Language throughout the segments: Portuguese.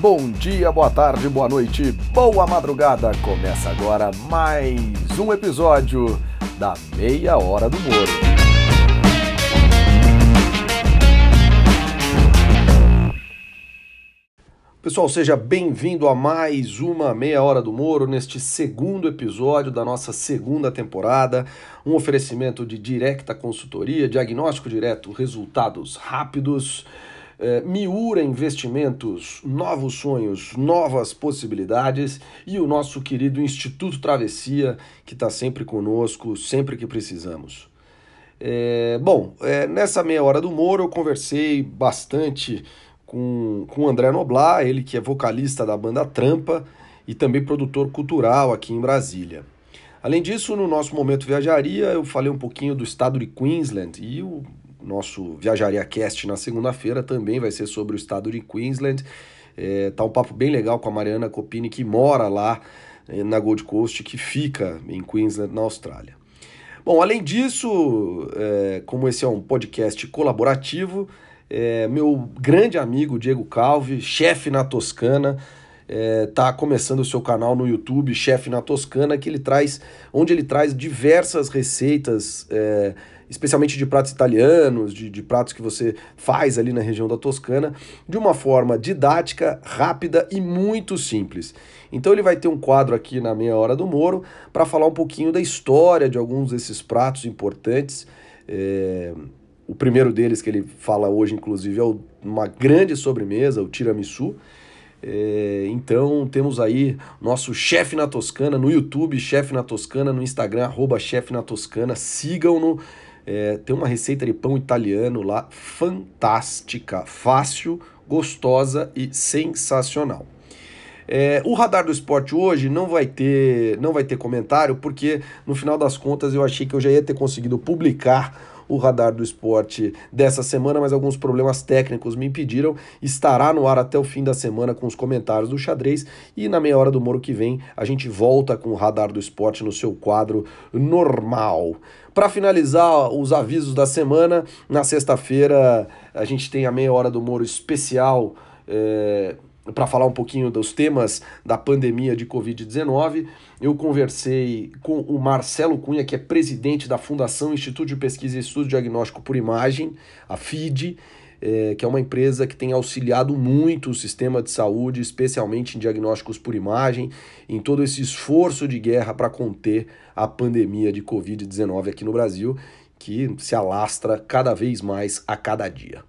bom dia, boa tarde, boa noite, boa madrugada. Começa agora mais um episódio da Meia Hora do Moro. Pessoal, seja bem-vindo a mais uma Meia Hora do Moro, neste segundo episódio da nossa segunda temporada. Um oferecimento de direta consultoria, diagnóstico direto, resultados rápidos. É, Miura Investimentos, novos sonhos, novas possibilidades e o nosso querido Instituto Travessia, que está sempre conosco, sempre que precisamos. É, bom, é, nessa meia hora do Moro eu conversei bastante com, com o André Noblar, ele que é vocalista da banda Trampa e também produtor cultural aqui em Brasília. Além disso, no nosso Momento Viajaria, eu falei um pouquinho do estado de Queensland e o nosso Viajaria Cast na segunda-feira também vai ser sobre o estado de Queensland. É, tá um papo bem legal com a Mariana Copini, que mora lá é, na Gold Coast, que fica em Queensland, na Austrália. Bom, além disso, é, como esse é um podcast colaborativo, é, meu grande amigo Diego Calvi, chefe na Toscana, está é, começando o seu canal no YouTube, Chefe na Toscana, que ele traz, onde ele traz diversas receitas é, especialmente de pratos italianos, de, de pratos que você faz ali na região da Toscana, de uma forma didática, rápida e muito simples. Então ele vai ter um quadro aqui na meia hora do Moro para falar um pouquinho da história de alguns desses pratos importantes. É... O primeiro deles que ele fala hoje, inclusive, é uma grande sobremesa, o tiramisu. É, então temos aí nosso chefe na Toscana no YouTube, chefe na Toscana, no Instagram, arroba chefe na Toscana, sigam-no. É, tem uma receita de pão italiano lá fantástica, fácil, gostosa e sensacional. É, o radar do esporte hoje não vai ter não vai ter comentário porque no final das contas eu achei que eu já ia ter conseguido publicar o radar do esporte dessa semana, mas alguns problemas técnicos me impediram. Estará no ar até o fim da semana com os comentários do xadrez e na meia hora do Moro que vem a gente volta com o radar do esporte no seu quadro normal. Para finalizar os avisos da semana, na sexta-feira a gente tem a meia hora do Moro especial. É para falar um pouquinho dos temas da pandemia de Covid-19. Eu conversei com o Marcelo Cunha, que é presidente da Fundação Instituto de Pesquisa e Estudo Diagnóstico por Imagem, a FID, é, que é uma empresa que tem auxiliado muito o sistema de saúde, especialmente em diagnósticos por imagem, em todo esse esforço de guerra para conter a pandemia de Covid-19 aqui no Brasil, que se alastra cada vez mais a cada dia.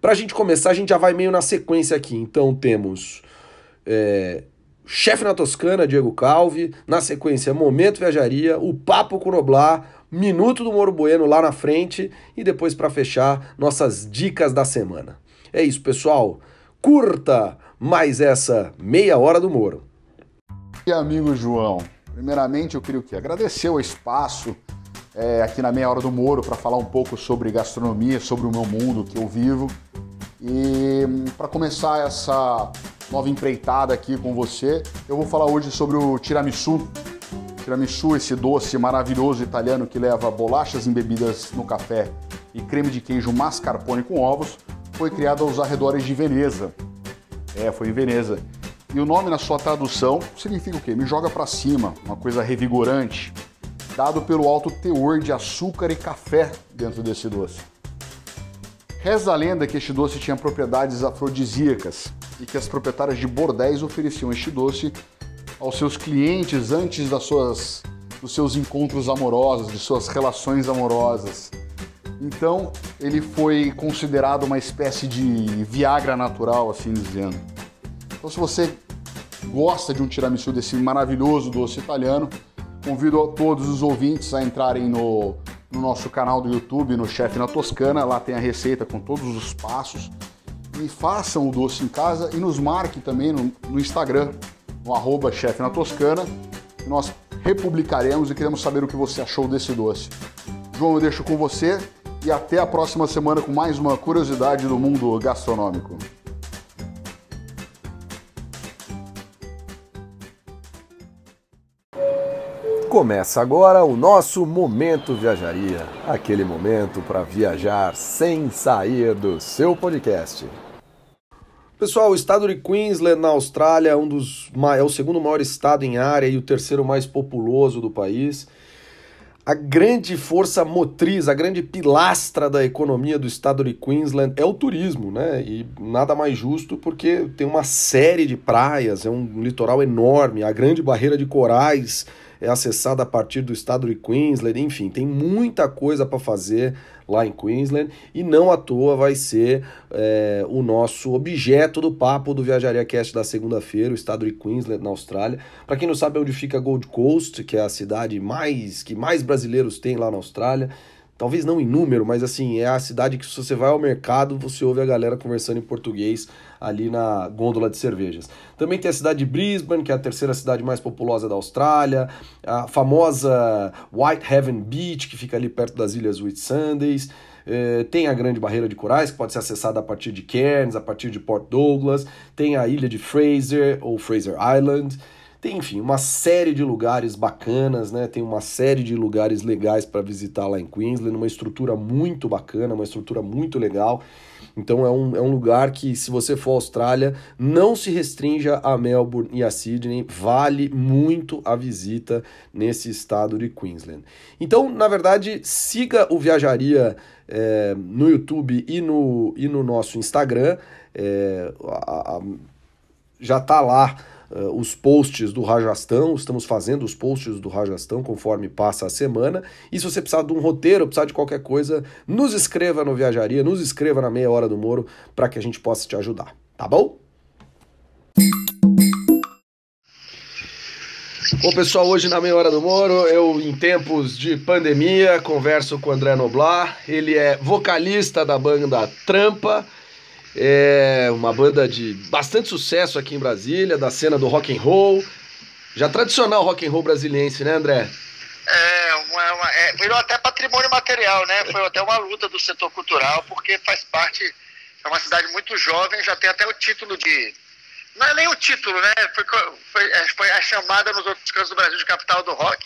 Para a gente começar, a gente já vai meio na sequência aqui. Então temos é, Chefe na Toscana, Diego Calvi. Na sequência, Momento Viajaria, o Papo com Noblar, Minuto do Moro Bueno lá na frente. E depois, para fechar, nossas dicas da semana. É isso, pessoal. Curta mais essa meia hora do Moro. E amigo João, primeiramente eu queria o quê? agradecer o espaço é, aqui na Meia Hora do Moro para falar um pouco sobre gastronomia, sobre o meu mundo que eu vivo. E hum, para começar essa nova empreitada aqui com você, eu vou falar hoje sobre o tiramisu. Tiramisu, esse doce maravilhoso italiano que leva bolachas embebidas no café e creme de queijo mascarpone com ovos, foi criado aos arredores de Veneza. É, foi em Veneza. E o nome na sua tradução significa o quê? Me joga para cima, uma coisa revigorante, dado pelo alto teor de açúcar e café dentro desse doce. Reza a lenda que este doce tinha propriedades afrodisíacas e que as proprietárias de bordéis ofereciam este doce aos seus clientes antes das suas, dos seus encontros amorosos, de suas relações amorosas. Então, ele foi considerado uma espécie de Viagra natural, assim dizendo. Então, se você gosta de um tiramisu desse maravilhoso doce italiano, Convido a todos os ouvintes a entrarem no, no nosso canal do YouTube, no Chefe na Toscana. Lá tem a receita com todos os passos. E façam o doce em casa e nos marque também no, no Instagram, no arroba Chefe na Toscana. Nós republicaremos e queremos saber o que você achou desse doce. João, eu deixo com você e até a próxima semana com mais uma curiosidade do mundo gastronômico. Começa agora o nosso Momento Viajaria aquele momento para viajar sem sair do seu podcast. Pessoal, o estado de Queensland, na Austrália, é, um dos, é o segundo maior estado em área e o terceiro mais populoso do país. A grande força motriz, a grande pilastra da economia do estado de Queensland é o turismo, né? E nada mais justo porque tem uma série de praias, é um litoral enorme, a grande barreira de corais é acessada a partir do estado de Queensland, enfim, tem muita coisa para fazer lá em Queensland e não à toa vai ser é, o nosso objeto do papo do Viajaria Cast da segunda-feira, o estado de Queensland na Austrália. Para quem não sabe onde fica Gold Coast, que é a cidade mais que mais brasileiros tem lá na Austrália, talvez não em número, mas assim, é a cidade que se você vai ao mercado, você ouve a galera conversando em português ali na gôndola de cervejas. Também tem a cidade de Brisbane, que é a terceira cidade mais populosa da Austrália, a famosa Whitehaven Beach, que fica ali perto das ilhas Whitsundays, eh, tem a Grande Barreira de Corais, que pode ser acessada a partir de Cairns, a partir de Port Douglas, tem a ilha de Fraser, ou Fraser Island, tem, enfim, uma série de lugares bacanas, né? Tem uma série de lugares legais para visitar lá em Queensland, uma estrutura muito bacana, uma estrutura muito legal. Então é um, é um lugar que, se você for à Austrália, não se restrinja a Melbourne e a Sydney, vale muito a visita nesse estado de Queensland. Então, na verdade, siga o Viajaria é, no YouTube e no, e no nosso Instagram. É, a, a, já está lá uh, os posts do Rajastão, estamos fazendo os posts do Rajastão conforme passa a semana. E se você precisar de um roteiro, precisar de qualquer coisa, nos escreva no Viajaria, nos escreva na Meia Hora do Moro para que a gente possa te ajudar, tá bom? Bom, pessoal, hoje na Meia Hora do Moro, eu, em tempos de pandemia, converso com o André Noblar. Ele é vocalista da banda Trampa é uma banda de bastante sucesso aqui em Brasília, da cena do rock and roll. Já tradicional rock and roll brasiliense, né, André? É, uma, uma, é, virou até patrimônio material, né? Foi até uma luta do setor cultural, porque faz parte. É uma cidade muito jovem, já tem até o título de. Não é nem o título, né? Foi, foi, é, foi a chamada nos outros cantos do Brasil de capital do rock.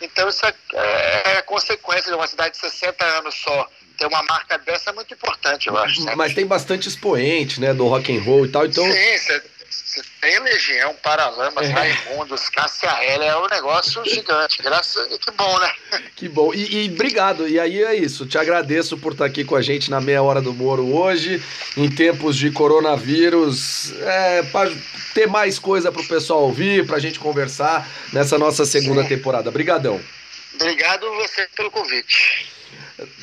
Então isso é, é, é consequência de uma cidade de 60 anos só ter uma marca dessa é muito importante, eu acho. Sabe? Mas tem bastante expoente, né, do rock and roll e tal, então... Sim, você tem Legião, Paralamas, é. Raimundos, Cássia L, é um negócio gigante, graças a que bom, né? Que bom, e, e, obrigado, e aí é isso, te agradeço por estar aqui com a gente na Meia Hora do Moro hoje, em tempos de coronavírus, é, para ter mais coisa para o pessoal ouvir, para a gente conversar nessa nossa segunda Sim. temporada. Obrigadão. Obrigado você pelo convite.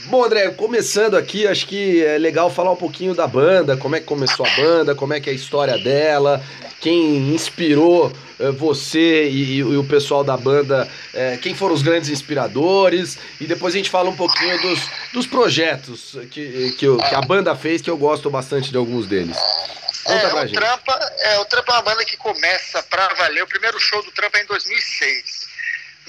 Bom, André, começando aqui, acho que é legal falar um pouquinho da banda, como é que começou a banda, como é que é a história dela, quem inspirou é, você e, e, o pessoal da banda, é, quem foram os grandes inspiradores, e depois a gente fala um pouquinho dos, dos projetos que, que, eu, que a banda fez, que eu gosto bastante de alguns deles. Conta é, pra o gente. Trampa, é, o Trampa é uma banda que começa pra valer, o primeiro show do Trampa é em 2006,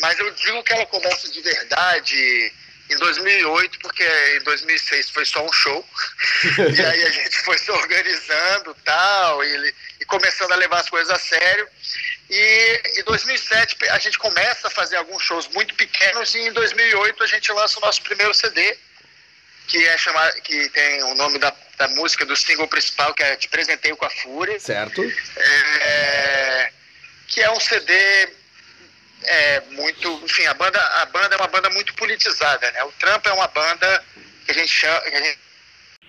mas eu digo que ela começa de verdade em 2008, porque em 2006 foi só um show, e aí a gente foi se organizando tal, e, e começando a levar as coisas a sério. E em 2007 a gente começa a fazer alguns shows muito pequenos, e em 2008 a gente lança o nosso primeiro CD, que é chamado, que tem o nome da, da música do single principal, que é Te Presentei com a Fúria. Certo. É, que é um CD é muito, enfim, a banda, a banda é uma banda muito politizada, né? O Trump é uma banda que a gente chama. Que gente...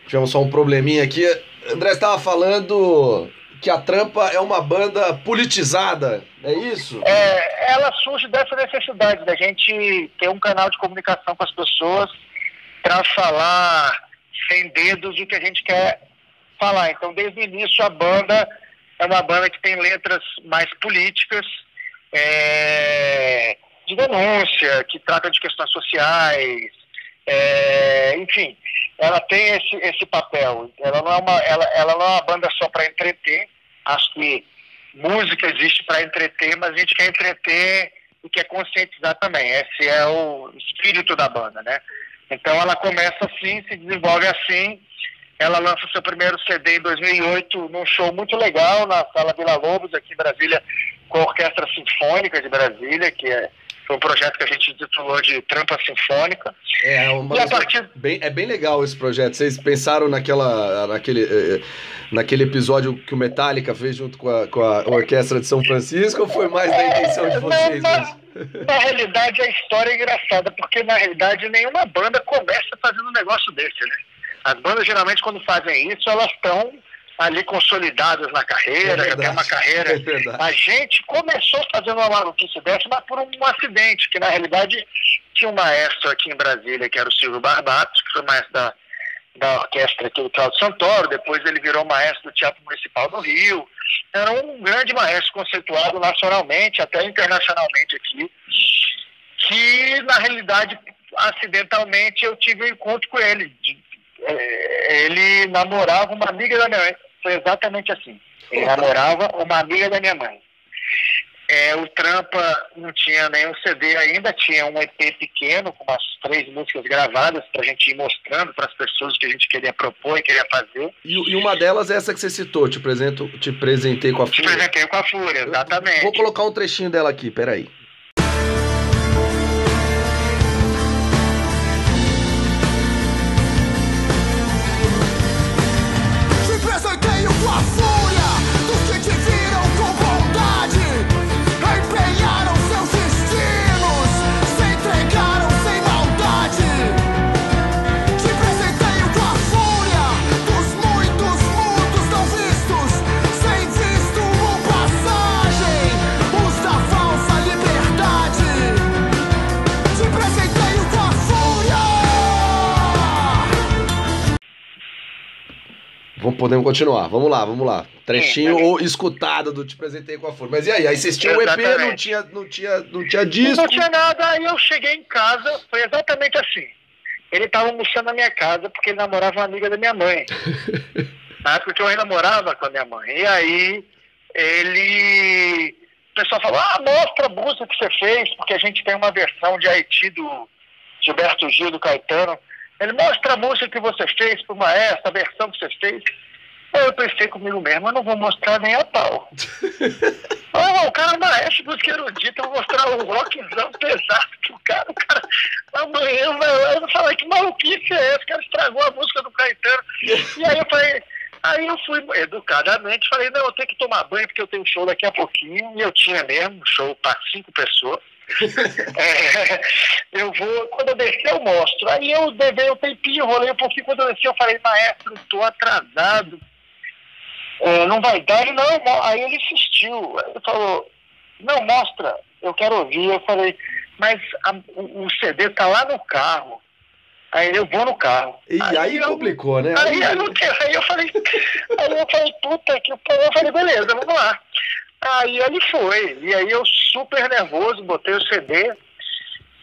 Tivemos só um probleminha aqui. André estava falando que a Trampa é uma banda politizada, é isso? É, ela surge dessa necessidade da gente ter um canal de comunicação com as pessoas para falar sem dedos o que a gente quer falar. Então, desde o início, a banda é uma banda que tem letras mais políticas, é, de denúncia, que trata de questões sociais, é, enfim, ela tem esse, esse papel. Ela não é uma, ela, ela não é uma banda só para entreter. Acho que música existe para entreter, mas a gente quer entreter e quer conscientizar também. Esse é o espírito da banda, né? Então ela começa assim, se desenvolve assim. Ela lança seu primeiro CD em 2008 num show muito legal na Sala Vila Lobos, aqui em Brasília, com a Orquestra Sinfônica de Brasília, que é, Foi um projeto que a gente titulou de Trampa Sinfônica. É, uma e a partir... bem, é bem legal esse projeto. Vocês pensaram naquela, naquele, eh, eh, naquele episódio que o Metallica fez junto com a, com a Orquestra de São Francisco ou foi mais da intenção de vocês? Na, na, na realidade, a história é engraçada, porque na realidade nenhuma banda começa fazendo um negócio desse, né? As bandas geralmente quando fazem isso, elas estão ali consolidadas na carreira, é já tem uma carreira. É a gente começou fazendo uma maluquice dessa, mas por um acidente, que na realidade tinha um maestro aqui em Brasília, que era o Silvio Barbatos, que foi maestro da, da orquestra aqui do Claudio Santoro, depois ele virou maestro do Teatro Municipal do Rio. Era um grande maestro conceituado nacionalmente, até internacionalmente aqui, que na realidade, acidentalmente, eu tive um encontro com ele. É, ele namorava uma amiga da minha mãe foi exatamente assim. Ele namorava uma amiga da minha mãe. É, o Trampa não tinha nenhum CD ainda, tinha um EP pequeno com umas três músicas gravadas para a gente ir mostrando para as pessoas o que a gente queria propor e queria fazer. E, e, uma delas é essa que você citou, te, apresento, te apresentei com a Fúria. Te apresentei com a Fúria, exatamente. Eu vou colocar um trechinho dela aqui, peraí. Podemos continuar. Vamos lá, vamos lá. Trechinho Sim, ou escutado do Te Apresentei com a Fúria. Mas e aí? Aí vocês tinham o EP, não tinha, não, tinha, não tinha disco? Não tinha nada, aí eu cheguei em casa, foi exatamente assim. Ele estava almoçando na minha casa porque ele namorava uma amiga da minha mãe. na época que eu ainda morava com a minha mãe. E aí ele. O pessoal falou, ah, mostra a música que você fez, porque a gente tem uma versão de Haiti do Gilberto Gil, do Caetano. Ele mostra a música que você fez pro maestro, a versão que você fez. Aí eu pensei comigo mesmo, eu não vou mostrar nem a pau. oh, o cara é maestro, música erudita, eu vou mostrar um rockzão pesado que o cara, o cara amanhã vai lá e vai falar que maluquice é essa, o cara estragou a música do Caetano. E aí eu falei, aí eu fui educadamente, falei, não, eu tenho que tomar banho porque eu tenho show daqui a pouquinho, e eu tinha mesmo um show para cinco pessoas. é, eu vou, quando eu descer eu mostro. Aí eu devei um tempinho, rolei um pouquinho, quando eu desci eu falei, maestro, estou atrasado, é, não vai dar, ele não, aí ele insistiu, ele falou, não, mostra, eu quero ouvir, eu falei, mas a, o, o, CD tá lá no carro. Aí eu vou no carro. E aí, aí complicou, né? Aí, aí, eu, aí, eu falei, aí eu falei, puta que eu falei, beleza, vamos lá. Aí ele foi. E aí eu super nervoso, botei o CD.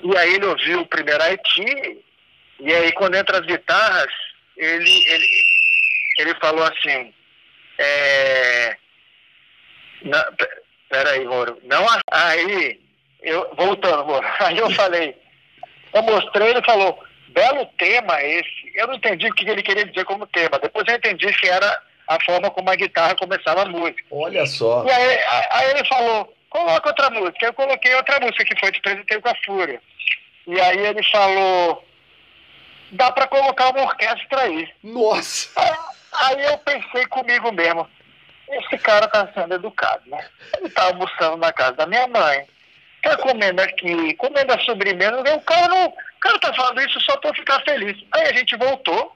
E aí ele ouviu o primeiro Haiti. E aí quando entra as guitarras, ele, ele, ele falou assim, é... Não, peraí, Moro. Não, aí, eu, voltando, Moro. Aí eu falei, eu mostrei, ele falou, belo tema esse. Eu não entendi o que ele queria dizer como tema. Depois eu entendi que era a forma como a guitarra começava a música. Olha só. E aí, aí ele falou, coloca outra música. Eu coloquei outra música que foi Te Apresentei com a Fúria. E aí ele falou, dá para colocar uma orquestra aí. Nossa! Aí eu pensei comigo mesmo, esse cara tá sendo educado, né? Ele tá almoçando na casa da minha mãe, tá comendo aqui, comendo a sobremesa, o cara não. O cara tá falando isso só pra eu ficar feliz. Aí a gente voltou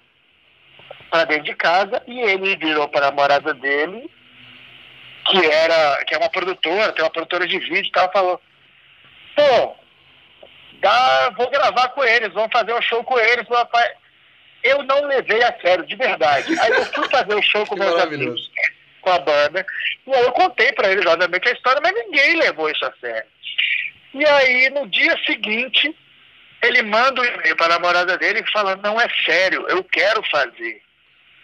para dentro de casa e ele virou para a namorada dele, que era, que é uma produtora, tem uma produtora de vídeo e tal, falou, pô, dá, vou gravar com eles, vamos fazer um show com eles, papai eu não levei a sério, de verdade. Aí eu fui fazer o show com meus amigos, com a banda, e aí eu contei para eles, obviamente, a história, mas ninguém levou isso a sério. E aí, no dia seguinte, ele manda um e-mail para a namorada dele falando, não é sério, eu quero fazer.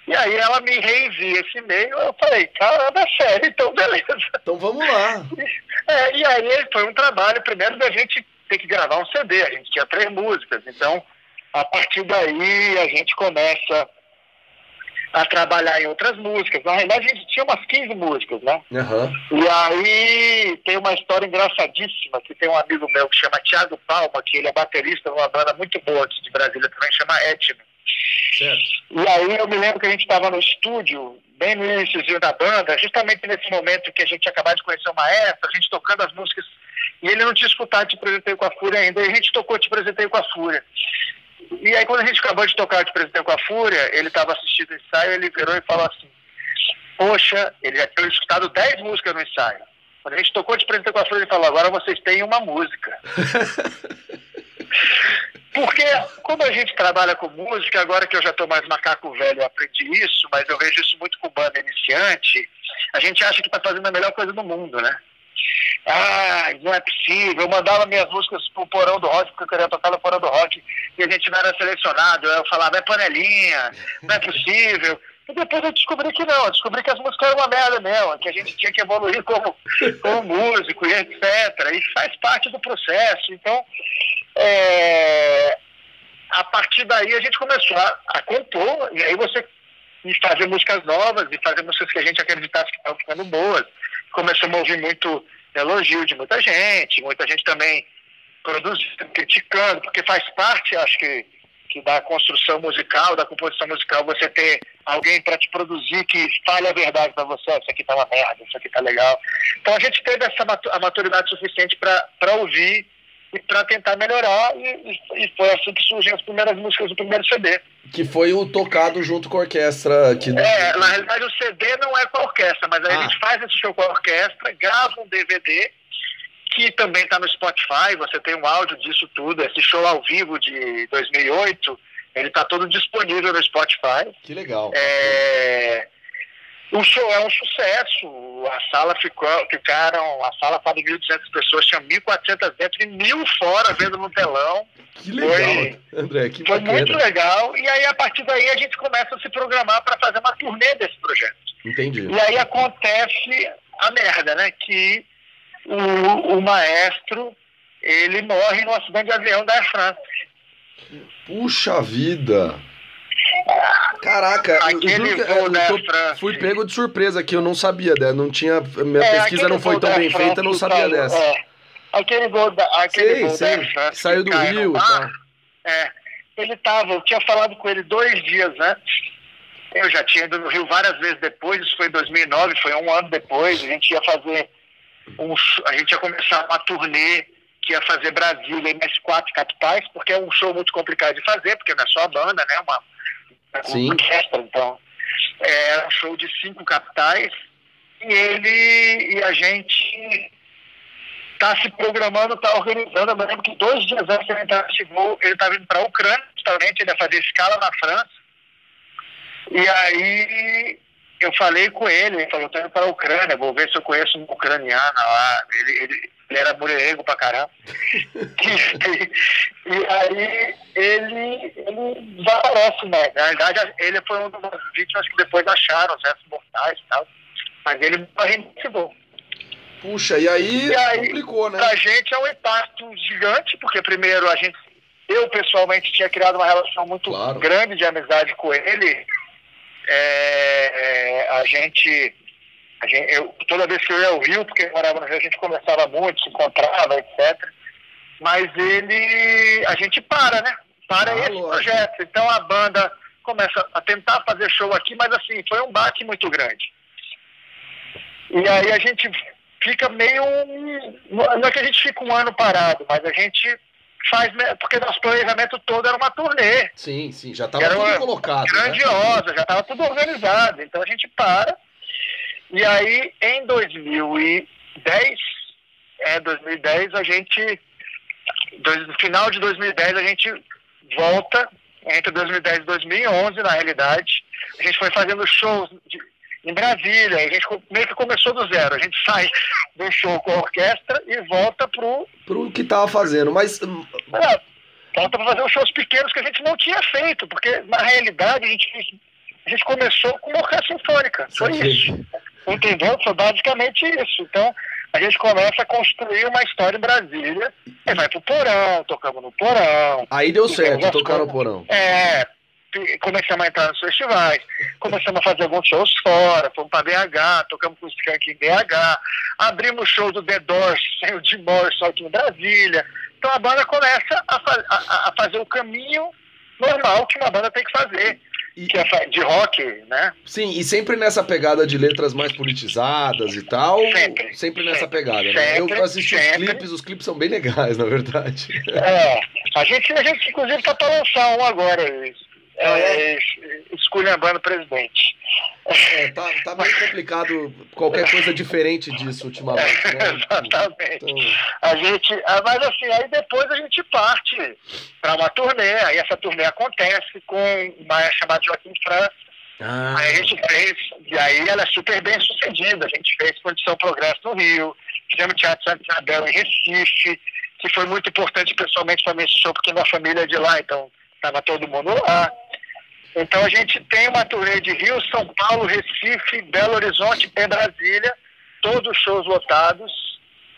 E aí ela me reenvia esse e-mail, eu falei, caramba, é sério, então beleza. Então vamos lá. É, e aí foi um trabalho, primeiro da gente ter que gravar um CD, a gente tinha três músicas, então a partir daí a gente começa a trabalhar em outras músicas. Na realidade, a gente tinha umas 15 músicas, né? Uhum. E aí tem uma história engraçadíssima que tem um amigo meu que chama Thiago Palma, que ele é baterista numa banda muito boa aqui de Brasília também, chama Etno. Certo. E aí eu me lembro que a gente estava no estúdio, bem no início da banda, justamente nesse momento que a gente acabou de conhecer o maestro, a gente tocando as músicas, e ele não tinha escutado Te Apresentei com a Fúria ainda, e a gente tocou Te Apresentei com a Fúria. E aí quando a gente acabou de tocar Te Apresentei com a Fúria, ele estava assistindo o ensaio, ele virou e falou assim, poxa, ele já tinha escutado 10 músicas no ensaio. Quando a gente tocou Te Apresentei com a Fúria, ele falou, agora vocês têm uma música. Porque como a gente trabalha com música, agora que eu já estou mais macaco velho, eu aprendi isso, mas eu vejo isso muito com banda iniciante, a gente acha que está fazendo a melhor coisa do mundo, né? Ah, não é possível. Eu mandava minhas músicas pro Porão do Rock, porque eu queria tocar no Porão do Rock, e a gente não era selecionado. Eu falava, é panelinha, não é possível. E depois eu descobri que não, eu descobri que as músicas eram uma merda mesmo, que a gente tinha que evoluir como, como músico e etc. Isso faz parte do processo. Então, é, a partir daí a gente começou a, a compor, e aí você fazer músicas novas e fazer músicas que a gente acreditasse que estavam ficando boas. Começou a ouvir muito elogio de muita gente, muita gente também produzindo, criticando, porque faz parte, acho que que da construção musical, da composição musical, você ter alguém para te produzir que fale a verdade para você, isso aqui tá uma merda, isso aqui tá legal. Então a gente teve essa a maturidade suficiente para ouvir e para tentar melhorar e, e, foi assim que surgiram as primeiras músicas do primeiro CD. Que foi o tocado junto com a orquestra aqui. Do... É, na realidade o CD não é com a orquestra, mas aí ah. a gente faz esse show com a orquestra, grava um DVD que também está no Spotify, você tem um áudio disso tudo, esse show ao vivo de 2008, ele está todo disponível no Spotify. Que legal. É... O show é um sucesso, a sala ficou, ficaram, a sala para 1.200 pessoas, tinha 1.400 dentro e mil fora vendo no telão. Que legal, foi, André, que bacana. Foi muito legal, e aí a partir daí a gente começa a se programar para fazer uma turnê desse projeto. Entendi. E aí acontece a merda, né, que o, o maestro ele morre no acidente de avião da France. Puxa vida! Caraca, aquele eu, eu, eu tô, fui pego de surpresa aqui, eu não sabia, né? não tinha, minha é, pesquisa não foi tão bem feita, eu não sabia saiu, dessa. É, aquele gol da, aquele sei, gol sei, da France saiu do Rio, tá. É, ele tava, eu tinha falado com ele dois dias antes. Eu já tinha ido no Rio várias vezes depois, isso foi em 2009, foi um ano depois. A gente ia fazer um, a gente ia começar uma turnê que ia fazer Brasília e mais quatro capitais, porque é um show muito complicado de fazer, porque não é só a banda, né? Uma, uma orquestra, então. É um show de cinco capitais e ele e a gente está se programando, está organizando. Eu lembro que dois dias antes ele chegou, ele estava indo para a Ucrânia, justamente, ele ia fazer escala na França. E aí eu falei com ele, ele falou, tô indo para a Ucrânia, vou ver se eu conheço um ucraniano lá. Ele, ele, ele era mulherengo pra caramba. e, e, aí ele, ele desaparece, né? Na verdade, ele foi uma das vítimas que depois acharam os restos mortais e tal. Mas ele morreu nesse voo. Puxa, e aí, e aí complicou, né? Pra gente é um impacto gigante, porque primeiro a gente, eu pessoalmente tinha criado uma relação muito claro. grande de amizade com ele é, é, a, gente, a gente. eu, toda vez que eu ia ao Rio, porque eu morava no Rio, a gente conversava muito, se encontrava, etc. Mas ele. A gente para, né? Para ah, esse lógico. projeto. Então a banda começa a tentar fazer show aqui, mas assim, foi um baque muito grande. E aí a gente fica meio. Não é que a gente fica um ano parado, mas a gente faz, porque nosso planejamento todo era uma turnê. Sim, sim, já estava tudo colocado. Né? Grandiosa, né? já estava tudo organizado. Então a gente para. E aí, em 2010, é, 2010, a gente. no final de 2010, a gente volta, entre 2010 e 2011, na realidade. A gente foi fazendo shows de, em Brasília. A gente meio que começou do zero. A gente sai do show com a orquestra e volta pro. Pro que tava fazendo, mas. É, volta para fazer os shows pequenos que a gente não tinha feito, porque na realidade a gente, a gente começou com uma orquestra sinfônica. Foi isso. Entendeu? Foi basicamente isso. Então, a gente começa a construir uma história em Brasília. E vai pro porão, tocamos no porão. Aí deu certo tocar no porão. É, começamos a entrar nos festivais, começamos a fazer alguns shows fora, fomos para BH, tocamos com o Skank em BH, abrimos show do The Doors, sem o Jim Morrison aqui em Brasília. Então a banda começa a, a, a fazer o caminho normal que uma banda tem que fazer. E, que é de rock, né? Sim, e sempre nessa pegada de letras mais politizadas e tal. Sempre. Sempre nessa sempre, pegada, né? Sempre, eu assisti sempre. os clipes, os clipes são bem legais, na verdade. É. A gente, a gente inclusive, tá para lançar um agora, é, é, esculhambando o presidente. É, tá, tá meio complicado qualquer coisa diferente disso ultimamente, né? Exatamente. Então... A gente, ah, mas assim, aí depois a gente parte para uma turnê, aí essa turnê acontece com uma chamada Joaquim França. Ah. Aí a gente fez, e aí ela é super bem sucedida. A gente fez Condição Progresso no Rio, fizemos Teatro Santa Isabel em Recife, que foi muito importante pessoalmente para mim esse show, porque minha família é de lá, então estava todo mundo lá. Então a gente tem uma turnê de Rio, São Paulo, Recife, Belo Horizonte e Brasília, todos shows lotados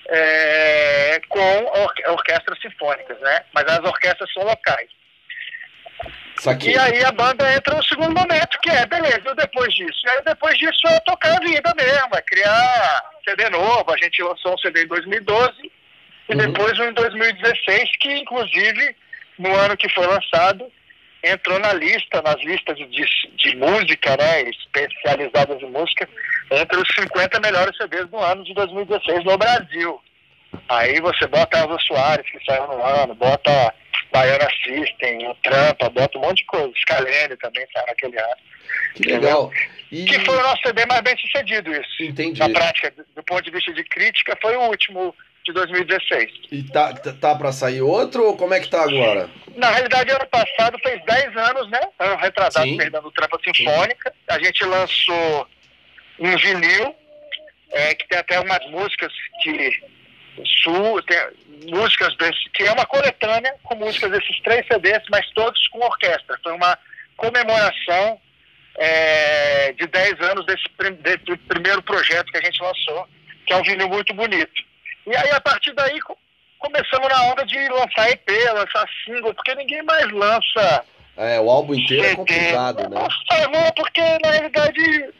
é, com or orquestras sinfônicas, né? Mas as orquestras são locais. E aí a banda entra no segundo momento, que é, beleza, depois disso. E aí depois disso é tocar a vida mesmo, é criar CD novo. A gente lançou um CD em 2012 e uhum. depois um em 2016, que inclusive no ano que foi lançado entrou na lista, nas listas de, de música, né, especializadas em música, entre os 50 melhores CDs do ano de 2016 no Brasil. Aí você bota Elza Soares, que saiu no ano, bota Baiana System, o Trampa, bota um monte de coisa. Scalene também saiu naquele ano. Que legal. E... Que foi o nosso CD mais bem sucedido, isso. Entendi. Na prática, do ponto de vista de crítica, foi o último de 2016. E tá, tá, tá para sair outro ou como é que tá agora? Na realidade, ano passado fez 10 anos, né? Ano retrasado, Sim. perdão, Trampa Sinfônica. Sim. A gente lançou um vinil, é, que tem até umas músicas que. Sul, tem músicas desse, que é uma coletânea com músicas desses três CDs, mas todos com orquestra. Foi uma comemoração é, de 10 anos desse, desse primeiro projeto que a gente lançou, que é um vinil muito bonito. E aí, a partir daí, começamos na onda de lançar EP, lançar single, porque ninguém mais lança. É, o álbum inteiro CD. é complicado, né? Não, porque na realidade,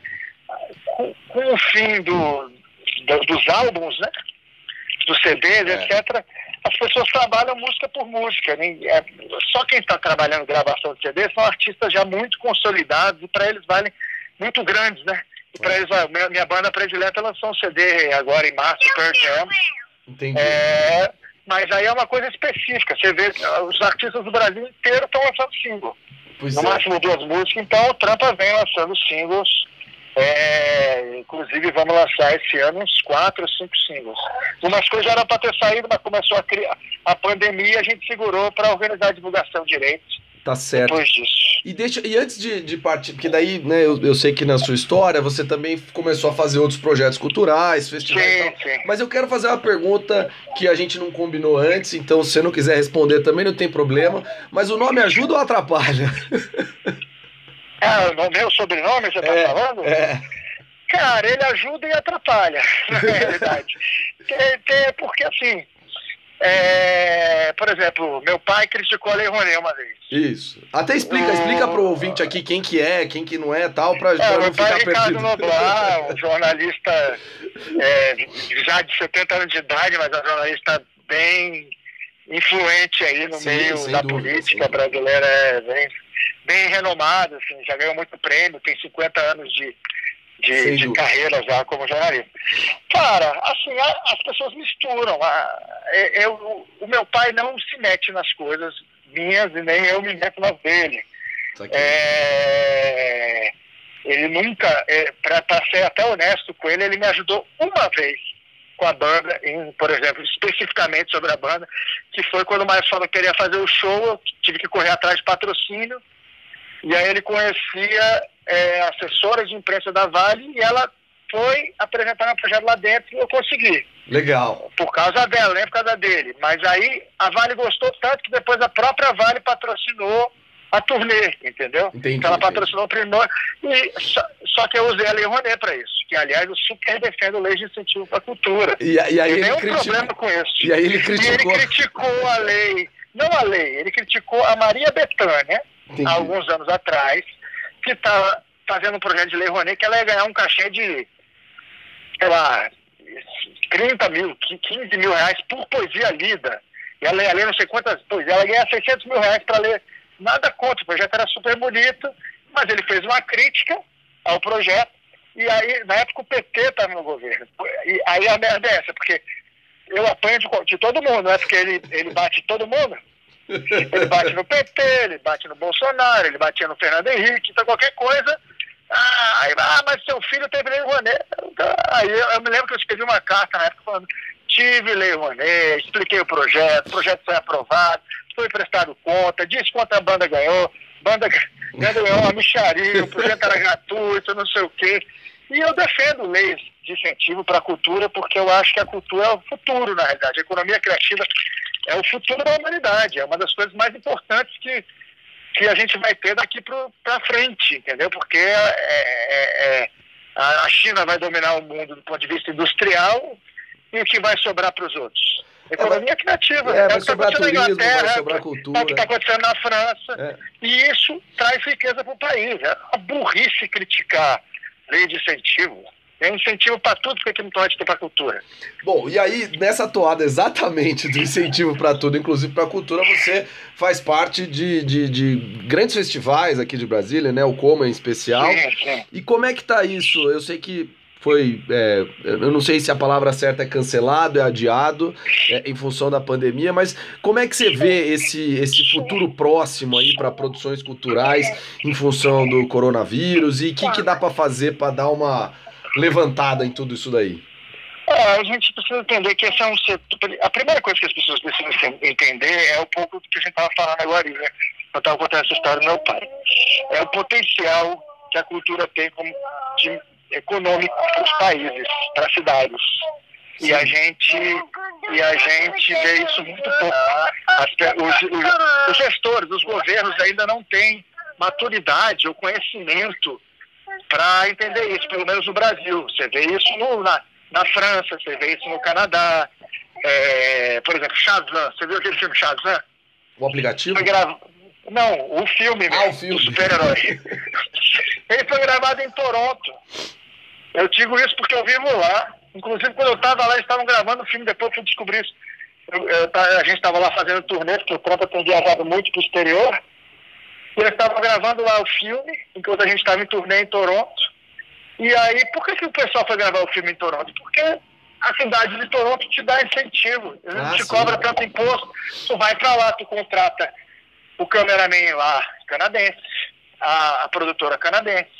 com, com o fim do, do, dos álbuns, né? Dos CDs, é. etc., as pessoas trabalham música por música. É, só quem está trabalhando gravação de CD são artistas já muito consolidados e para eles valem muito grandes, né? E para eles, minha, minha banda predileta lançou um CD agora em março, Pearl Jam. Entendi. É, mas aí é uma coisa específica. Você vê os artistas do Brasil inteiro estão lançando single. Pois no é. máximo duas músicas, então o Trampa vem lançando singles. É, inclusive vamos lançar esse ano uns quatro ou cinco singles. Umas coisas já eram para ter saído, mas começou a, criar, a pandemia a gente segurou para organizar a divulgação direito. Tá certo. Depois disso. E, deixa, e antes de, de partir, porque daí, né, eu, eu sei que na sua história você também começou a fazer outros projetos culturais, festivais sim. Sim. Mas eu quero fazer uma pergunta que a gente não combinou antes, então se você não quiser responder também não tem problema. Mas o nome ajuda ou atrapalha? Ah, o meu sobrenome você tá é, falando? É. Cara, ele ajuda e atrapalha, na realidade. porque assim, é, por exemplo, meu pai criticou a Lei Rouanet uma vez. Isso. Até explica, o... explica pro ouvinte aqui quem que é, quem que não é tal, pra, é, pra não ficar perdido. Ricardo Noblar, um jornalista é, já de 70 anos de idade, mas é um jornalista bem influente aí no sim, meio da dúvida, política brasileira, é bem, bem renomado, assim, já ganhou muito prêmio, tem 50 anos de, de, de carreira já como jornalista. Cara, assim, a, as pessoas misturam. A, eu, o meu pai não se mete nas coisas minhas e nem eu me meto nas dele. É, ele nunca, é, para ser até honesto com ele, ele me ajudou uma vez com a banda, em, por exemplo, especificamente sobre a banda, que foi quando o Maestro falou que queria fazer o show, eu tive que correr atrás de patrocínio, e aí ele conhecia é, assessora de imprensa da Vale e ela foi apresentar meu projeto lá dentro e eu consegui. Legal. Por causa dela, nem por causa dele. Mas aí a Vale gostou tanto que depois a própria Vale patrocinou a turnê, entendeu? Entendi. Então ela patrocinou o primeiro. E só, só, que eu usei a Lei Rouanet para isso. Que, aliás, eu super defendo lei de incentivo para a cultura. E, e aí ele criticou... problema com isso. E aí ele criticou. E ele criticou a lei. Não a lei, ele criticou a Maria Bethânia há alguns anos atrás, que estava fazendo um projeto de Lei Rouanet que ela ia ganhar um cachê de, sei lá, 30 mil, 15 mil reais por poesia lida. E ela ia ler não sei quantas poesias, ela ia ganhar 600 mil reais para ler. Nada contra, o projeto era super bonito, mas ele fez uma crítica ao projeto. E aí, na época, o PT estava no governo. E aí a merda é essa, porque eu apanho de, de todo mundo, não é porque ele, ele bate todo mundo. Ele bate no PT, ele bate no Bolsonaro, ele batia no Fernando Henrique, então qualquer coisa ah, ah, mas seu filho teve Lei Rouanet. Aí eu, eu, me lembro que eu escrevi uma carta na época falando, tive Lei Rouanet, expliquei o projeto, o projeto foi aprovado, foi prestado conta, disse quanto a banda ganhou, banda ganhou uma micharia, o projeto era gratuito, não sei o quê. E eu defendo leis de incentivo para a cultura, porque eu acho que a cultura é o futuro, na realidade. A economia criativa é o futuro da humanidade, é uma das coisas mais importantes que que a gente vai ter daqui para frente, entendeu? Porque é, é, é, a China vai dominar o mundo do ponto de vista industrial e o que vai sobrar para os outros? Economia é, criativa. É, é vai sobrar turismo, Inglaterra, vai sobrar cultura. É o que está acontecendo na França. É. E isso traz riqueza para o país. É a burrice criticar lei de incentivo. É incentivo para tudo, porque não pode ter para cultura. Bom, e aí, nessa toada exatamente do incentivo para tudo, inclusive para cultura, você faz parte de, de, de, grandes festivais aqui de Brasília, né? O Coma em especial. Sim, sim. E como é que tá isso? Eu sei que foi. É, eu não sei se a palavra certa é cancelado, é adiado, é, em função da pandemia, mas como é que você vê esse, esse futuro próximo aí para produções culturais em função do coronavírus e o que, que dá para fazer para dar uma levantada em tudo isso daí? É, a gente precisa entender que esse é um setor. A primeira coisa que as pessoas precisam entender é um pouco do que a gente estava falando agora, né? Eu estava contando essa história do meu pai. É o potencial que a cultura tem como de econômico para os países, para as cidades. E a gente e a gente vê isso muito pouco. As, os, os, os gestores, os governos ainda não têm maturidade ou conhecimento para entender isso, pelo menos no Brasil. Você vê isso no, na, na França, você vê isso no Canadá. É, por exemplo, Shazam. Você viu aquele filme Shazam? O aplicativo? Não, o filme, ah, né? o filme. super-herói. Ele foi gravado em Toronto. Eu digo isso porque eu vivo lá. Inclusive, quando eu estava lá, eles estavam gravando o filme, depois eu fui descobrir isso. Eu, eu, a gente estava lá fazendo turnê, porque o Trump tem viajado muito para o exterior. E eles estavam gravando lá o filme, enquanto a gente estava em turnê em Toronto. E aí, por que, que o pessoal foi gravar o filme em Toronto? Porque a cidade de Toronto te dá incentivo. Ele não ah, te sim. cobra tanto imposto. Tu vai para lá, tu contrata o cameraman lá canadense, a, a produtora canadense,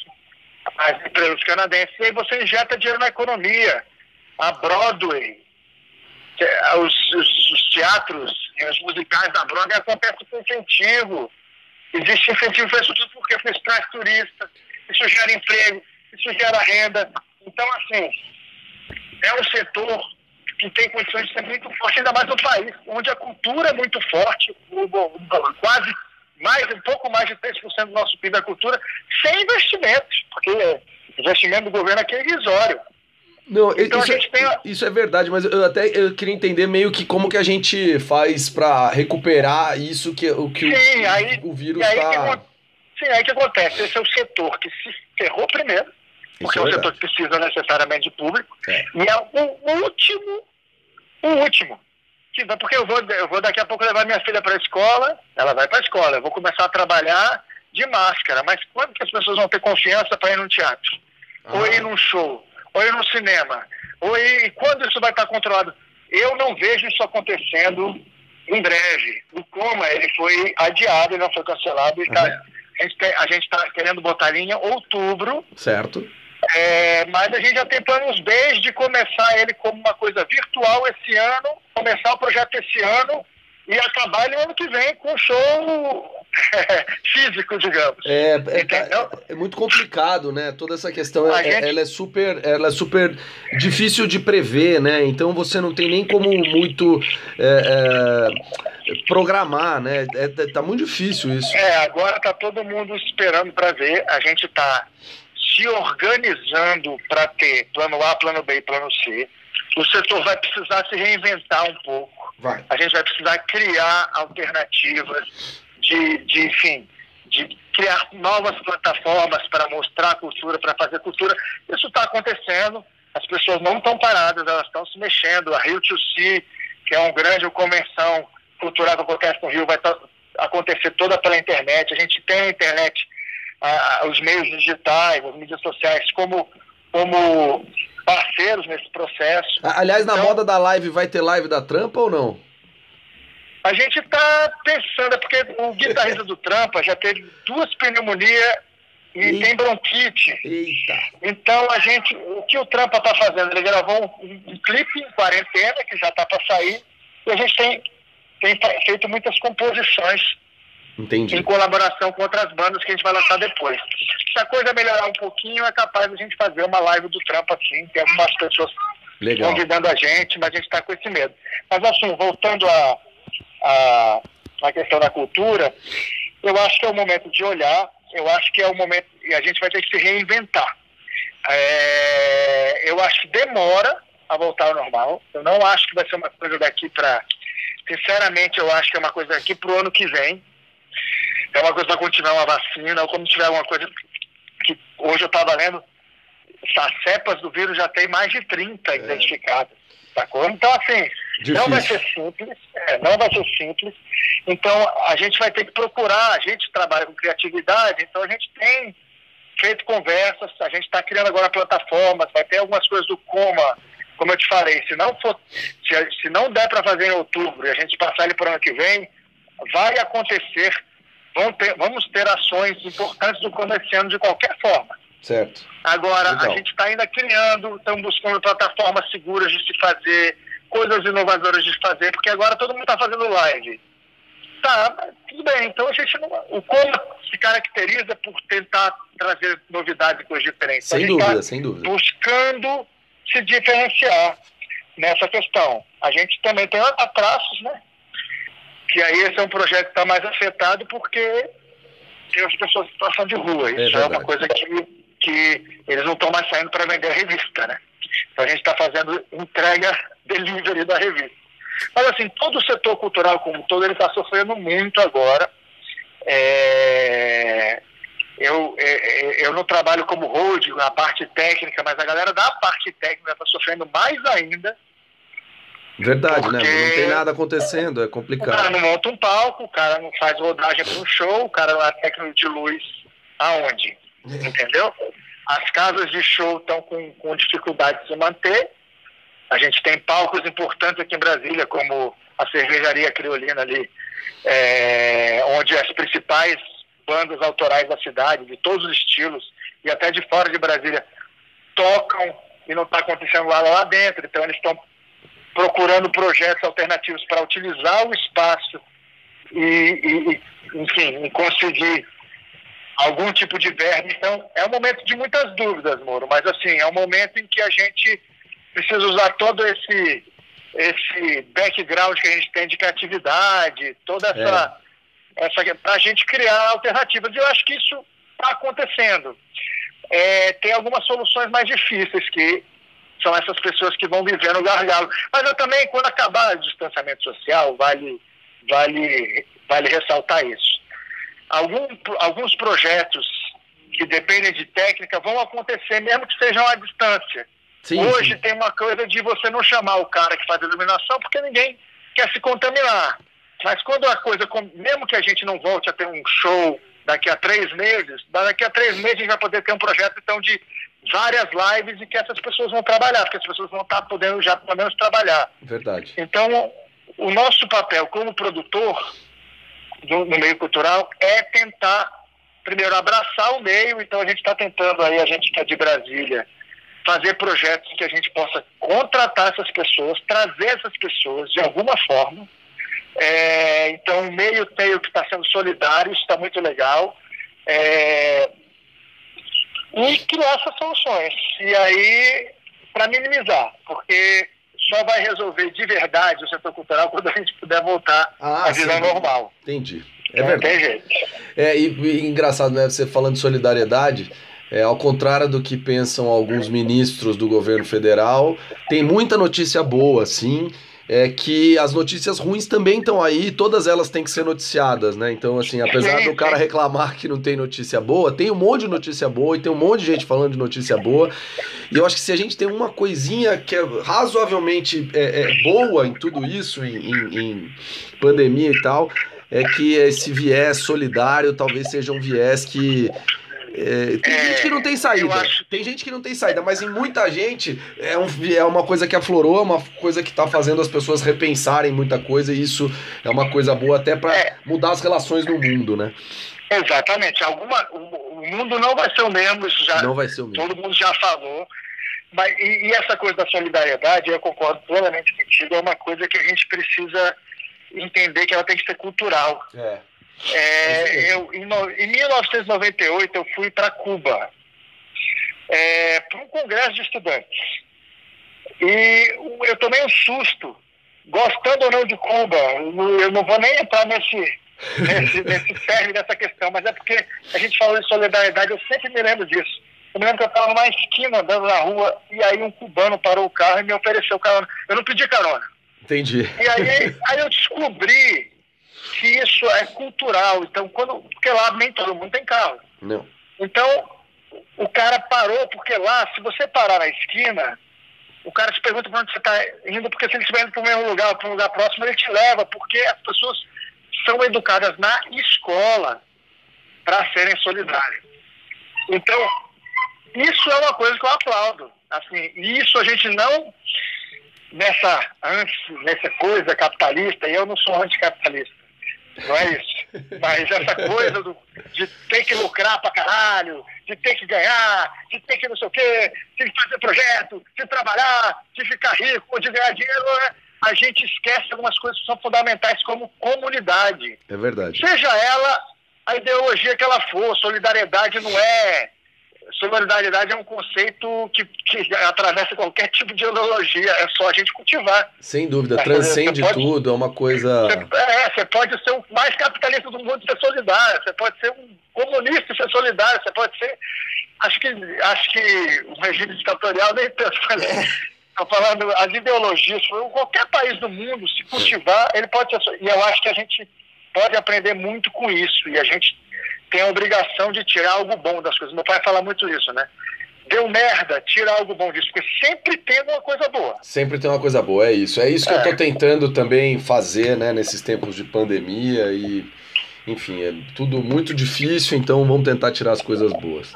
as empresas canadenses, e aí você injeta dinheiro na economia. A Broadway, é, os, os, os teatros e os musicais da Broadway acontecem com incentivo. Existe incentivo para isso tudo porque isso traz turista, isso gera emprego, isso gera renda. Então, assim, é um setor que tem condições de ser muito forte, ainda mais no país, onde a cultura é muito forte, quase mais, um pouco mais de 3% do nosso PIB da cultura, sem investimentos, porque investimento do governo aqui é irrisório. Não, então isso, é, isso é verdade, mas eu até eu queria entender meio que como que a gente faz para recuperar isso que, o que sim, o, aí, o vírus está... Sim, aí que acontece, esse é o setor que se ferrou primeiro, porque é, é um setor que precisa necessariamente de público, é. e é o último, o último, porque eu vou, eu vou daqui a pouco levar minha filha para a escola, ela vai para a escola, eu vou começar a trabalhar de máscara, mas quando que as pessoas vão ter confiança para ir no teatro? Ah. Ou ir num show? Ou ir no cinema, ou ir, quando isso vai estar controlado? Eu não vejo isso acontecendo em breve. O Coma, ele foi adiado, ele não foi cancelado. Tá, uhum. A gente está querendo botar linha outubro. Certo. É, mas a gente já tem planos desde começar ele como uma coisa virtual esse ano, começar o projeto esse ano e acabar ele ano que vem com um show físico, digamos. É, é, é, é, muito complicado, né? Toda essa questão, é, gente... ela é super, ela é super difícil de prever, né? Então você não tem nem como muito é, é, programar, né? É, tá muito difícil isso. É, agora tá todo mundo esperando para ver. A gente tá se organizando para ter plano A, plano B e plano C. O setor vai precisar se reinventar um pouco. Vai. A gente vai precisar criar alternativas de, de enfim, de criar novas plataformas para mostrar cultura, para fazer cultura. Isso está acontecendo, as pessoas não estão paradas, elas estão se mexendo. A Rio to See, que é uma grande convenção cultural que acontece no Rio, vai acontecer toda pela internet. A gente tem a internet, os meios digitais, as mídias sociais como, como parceiros nesse processo. Aliás, na então, moda da live, vai ter live da Trampa ou não? A gente está pensando, é porque o guitarrista do Trampa já teve duas pneumonias e Eita. tem bronquite. Eita. Então a gente, o que o Trampa está fazendo? Ele gravou um, um, clipe em quarentena, que já está para sair, e a gente tem, tem feito muitas composições Entendi. em colaboração com outras bandas que a gente vai lançar depois. Se a coisa melhorar um pouquinho, é capaz de a gente fazer uma live do Trampa assim, tem algumas pessoas Legal. convidando a gente, mas a gente está com esse medo. Mas assim, voltando a a, a questão da cultura, eu acho que é o momento de olhar, eu acho que é o momento, e a gente vai ter que se reinventar. É, eu acho que demora a voltar ao normal, eu não acho que vai ser uma coisa daqui para. Sinceramente, eu acho que é uma coisa daqui para o ano que vem. É uma coisa para continuar uma vacina, ou quando tiver alguma coisa que hoje eu estava lendo, as cepas do vírus já tem mais de 30 é. identificadas. Sacou? Então, assim, Difícil. Não vai ser simples, é, não vai ser simples. Então, a gente vai ter que procurar, a gente trabalha com criatividade, então a gente tem feito conversas, a gente está criando agora plataformas, vai ter algumas coisas do Coma, como eu te falei, se não for, se, se não der para fazer em outubro e a gente passar ele para o ano que vem, vai acontecer, ter, vamos ter ações importantes do Coma esse ano de qualquer forma. Certo. Agora, Legal. a gente está ainda criando, estamos buscando plataformas seguras de se fazer, coisas inovadoras de fazer, porque agora todo mundo está fazendo live. Tá, tudo bem. Então a gente não. O como se caracteriza por tentar trazer novidades e coisas diferentes. Sem dúvida, tá sem dúvida. Buscando se diferenciar nessa questão. A gente também tem atrasos, né? Que aí esse é um projeto que está mais afetado porque tem as pessoas em situação de rua. Isso é, é uma coisa que, que eles não estão mais saindo para vender revista, né? Então a gente está fazendo entrega delivery da revista. Mas assim, todo o setor cultural como todo, ele está sofrendo muito agora. É... Eu, é, é, eu não trabalho como road na parte técnica, mas a galera da parte técnica está sofrendo mais ainda. Verdade, né? Não tem nada acontecendo, é complicado. O cara não monta um palco, o cara não faz rodagem para um show, o cara não é técnico de luz aonde? Entendeu? As casas de show estão com, com dificuldade de se manter. A gente tem palcos importantes aqui em Brasília, como a cervejaria Criolina ali, é, onde as principais bandas autorais da cidade, de todos os estilos, e até de fora de Brasília, tocam e não está acontecendo lá, lá dentro. Então eles estão procurando projetos alternativos para utilizar o espaço e, e, enfim, conseguir algum tipo de verme. Então, é um momento de muitas dúvidas, Moro, mas assim, é um momento em que a gente precisa usar todo esse esse background que a gente tem de criatividade, toda essa, é. essa para a gente criar alternativas. E eu acho que isso está acontecendo. É, tem algumas soluções mais difíceis que são essas pessoas que vão viver no gargalo. Mas eu também, quando acabar o distanciamento social, vale, vale, vale ressaltar isso. Algum, alguns projetos que dependem de técnica vão acontecer, mesmo que sejam à distância. Sim, Hoje sim. tem uma coisa de você não chamar o cara que faz a iluminação, porque ninguém quer se contaminar. Mas quando a coisa, mesmo que a gente não volte a ter um show daqui a três meses, daqui a três meses a gente vai poder ter um projeto então de várias lives e que essas pessoas vão trabalhar, porque as pessoas vão estar podendo já pelo menos trabalhar. Verdade. Então, o nosso papel como produtor do, no meio cultural é tentar, primeiro, abraçar o meio, então a gente está tentando aí, a gente que é de Brasília, fazer projetos que a gente possa contratar essas pessoas, trazer essas pessoas de alguma forma. É, então, o meio tem que está sendo solidário, está muito legal. É, e criar essas soluções. E aí, para minimizar, porque só vai resolver de verdade o setor cultural quando a gente puder voltar ah, à vida sim. normal. Entendi. É Não verdade. Tem jeito. É, e, e engraçado, né? Você falando de solidariedade, é, ao contrário do que pensam alguns ministros do governo federal, tem muita notícia boa, sim. É que as notícias ruins também estão aí, todas elas têm que ser noticiadas, né? Então, assim, apesar do cara reclamar que não tem notícia boa, tem um monte de notícia boa e tem um monte de gente falando de notícia boa. E eu acho que se a gente tem uma coisinha que é razoavelmente é, é boa em tudo isso, em, em, em pandemia e tal, é que esse viés solidário talvez seja um viés que é, tem é, gente que não tem saída. Acho... Tem gente que não tem saída, mas em muita gente é, um, é uma coisa que aflorou, é uma coisa que está fazendo as pessoas repensarem muita coisa, e isso é uma coisa boa até para é. mudar as relações no mundo, né? Exatamente. Alguma, o, o, mundo não vai ser o mesmo, isso já não vai ser o mesmo. todo mundo já falou. Mas, e, e essa coisa da solidariedade, eu concordo plenamente contigo, é uma coisa que a gente precisa entender que ela tem que ser cultural. É. É, eu, em, em 1998 eu fui para Cuba é, para um congresso de estudantes. E eu tomei um susto, gostando ou não de Cuba. Eu não vou nem entrar nesse, nesse, nesse ferro dessa questão, mas é porque a gente falou de solidariedade, eu sempre me lembro disso. Eu me lembro que eu estava numa esquina andando na rua e aí um cubano parou o carro e me ofereceu carona. Eu não pedi carona. Entendi. E aí, aí eu descobri que isso é cultural. Então, quando. Porque lá nem todo mundo tem carro. Não. Então, o cara parou, porque lá, se você parar na esquina, o cara te pergunta para onde você está indo, porque se ele estiver indo para o mesmo lugar, para um lugar próximo, ele te leva, porque as pessoas são educadas na escola para serem solidárias. Então, isso é uma coisa que eu aplaudo. Assim, isso a gente não nessa, nessa coisa capitalista, e eu não sou anticapitalista, não é isso. Mas essa coisa do, de ter que lucrar pra caralho, de ter que ganhar, de ter que não sei o quê, de fazer projeto, de trabalhar, de ficar rico, de ganhar dinheiro, né? a gente esquece algumas coisas que são fundamentais como comunidade. É verdade. Seja ela a ideologia que ela for, solidariedade não é solidariedade é um conceito que, que atravessa qualquer tipo de ideologia, é só a gente cultivar. Sem dúvida, é, transcende pode, tudo, é uma coisa. Você, é, você pode ser o mais capitalista do mundo e ser solidário, você pode ser um comunista e ser solidário, você pode ser. Acho que, acho que o regime ditatorial nem pensa Estou falando, as ideologias, qualquer país do mundo, se cultivar, ele pode ser. E eu acho que a gente pode aprender muito com isso. E a gente tem a obrigação de tirar algo bom das coisas. Meu pai fala muito isso, né? Deu merda, tira algo bom disso, porque sempre tem uma coisa boa. Sempre tem uma coisa boa, é isso. É isso que é. eu estou tentando também fazer, né, nesses tempos de pandemia e, enfim, é tudo muito difícil, então vamos tentar tirar as coisas boas.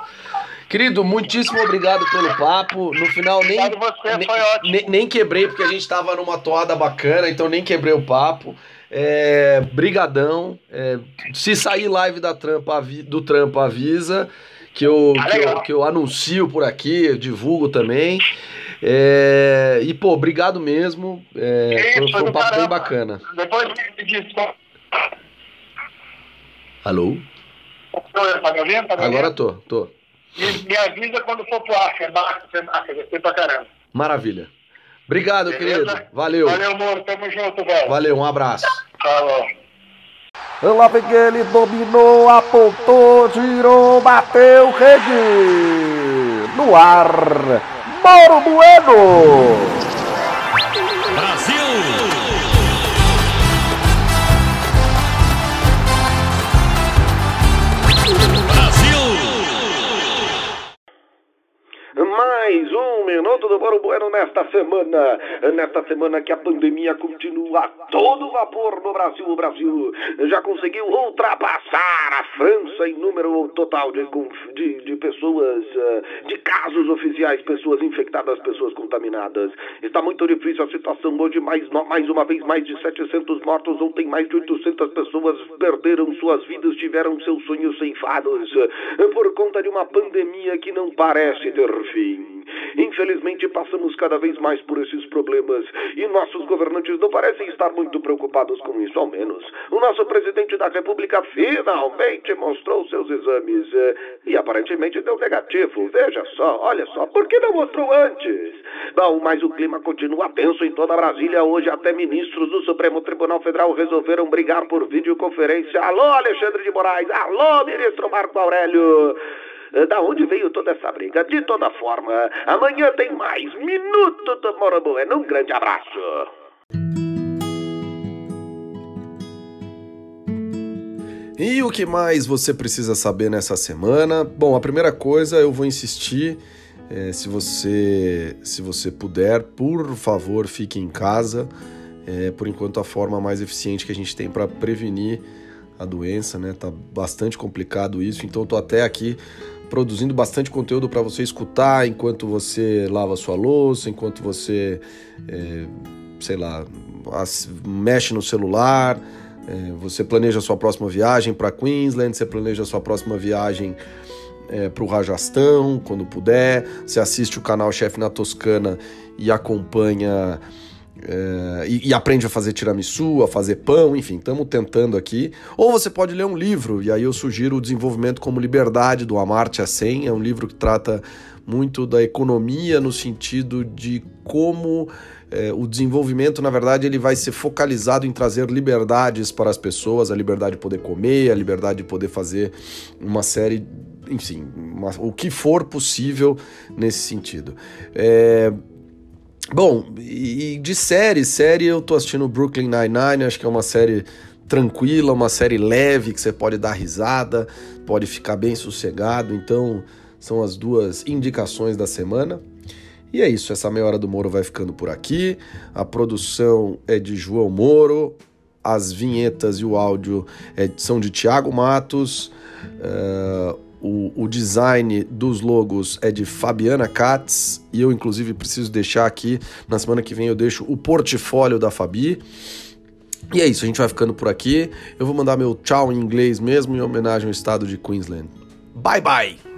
Querido, muitíssimo obrigado pelo papo. No final nem, você, nem, nem, quebrei porque a gente estava numa toada bacana, então nem quebrei o papo. É, brigadão. É, se sair live da trampa, do trampo, avisa. Que eu, ah, que, eu, que eu anuncio por aqui, eu divulgo também. É, e, pô, obrigado mesmo. É, foi, foi um papo bem bacana. Depois disso. Alô? Tá me ouvindo? Tá me Agora tô, tô. Me, me avisa quando for pro ar, é massa, gostei pra caramba. Maravilha. Obrigado, Beleza? querido. Valeu. Valeu, amor. Tamo junto, velho. Valeu, um abraço. Falou. Lá vem ele, dominou, apontou, girou, bateu, rede. No ar, Mauro Bueno. Minuto do Boro Bueno nesta semana. Nesta semana que a pandemia continua a todo vapor no Brasil. O Brasil já conseguiu ultrapassar a França em número total de, de, de pessoas, eh, de casos oficiais, pessoas infectadas, pessoas contaminadas. Está muito difícil a situação hoje. Mais, mais uma vez, mais de 700 mortos. Ontem, mais de 800 pessoas perderam suas vidas, tiveram seus sonhos ceifados eh, por conta de uma pandemia que não parece ter fim. Infelizmente, passamos cada vez mais por esses problemas e nossos governantes não parecem estar muito preocupados com isso, ao menos. O nosso presidente da República finalmente mostrou seus exames eh, e aparentemente deu negativo. Veja só, olha só, por que não mostrou antes? Bom, mas o clima continua tenso em toda Brasília. Hoje, até ministros do Supremo Tribunal Federal resolveram brigar por videoconferência. Alô, Alexandre de Moraes! Alô, ministro Marco Aurélio! Eh, da onde veio toda essa briga? De toda forma, amanhã tem mais Minuto do Moro Bueno. Um grande abraço. E o que mais você precisa saber nessa semana? Bom, a primeira coisa eu vou insistir, é, se você se você puder, por favor, fique em casa. É, por enquanto a forma mais eficiente que a gente tem para prevenir a doença, né? Tá bastante complicado isso, então tô até aqui produzindo bastante conteúdo para você escutar enquanto você lava sua louça, enquanto você, é, sei lá, mexe no celular, é, você planeja sua próxima viagem para Queensland, você planeja sua próxima viagem é, para o Rajastão, quando puder, você assiste o canal Chefe na Toscana e acompanha é, e, e, aprende a fazer tiramisu, a fazer pão, enfim, estamos tentando aqui. Ou você pode ler um livro, e aí eu sugiro o Desenvolvimento como Liberdade, do Amartya Sen. É um livro que trata muito da economia no sentido de como é, o desenvolvimento, na verdade, ele vai ser focalizado em trazer liberdades para as pessoas, a liberdade de poder comer, a liberdade de poder fazer uma série, enfim, uma, o que for possível nesse sentido. É, Bom, e de série, série eu tô assistindo Brooklyn Nine-Nine, acho que é uma série tranquila, uma série leve que você pode dar risada, pode ficar bem sossegado. Então, são as duas indicações da semana. E é isso, essa meia hora do Moro vai ficando por aqui. A produção é de João Moro, as vinhetas e o áudio é, são de Tiago Matos. Uh, o, o, design dos logos é de Fabiana Katz e eu, inclusive, preciso deixar aqui. Na semana que vem eu deixo o portfólio da Fabi. E é isso, a gente vai ficando por aqui. Eu vou mandar meu tchau em inglês mesmo, em homenagem ao estado de Queensland. Bye bye!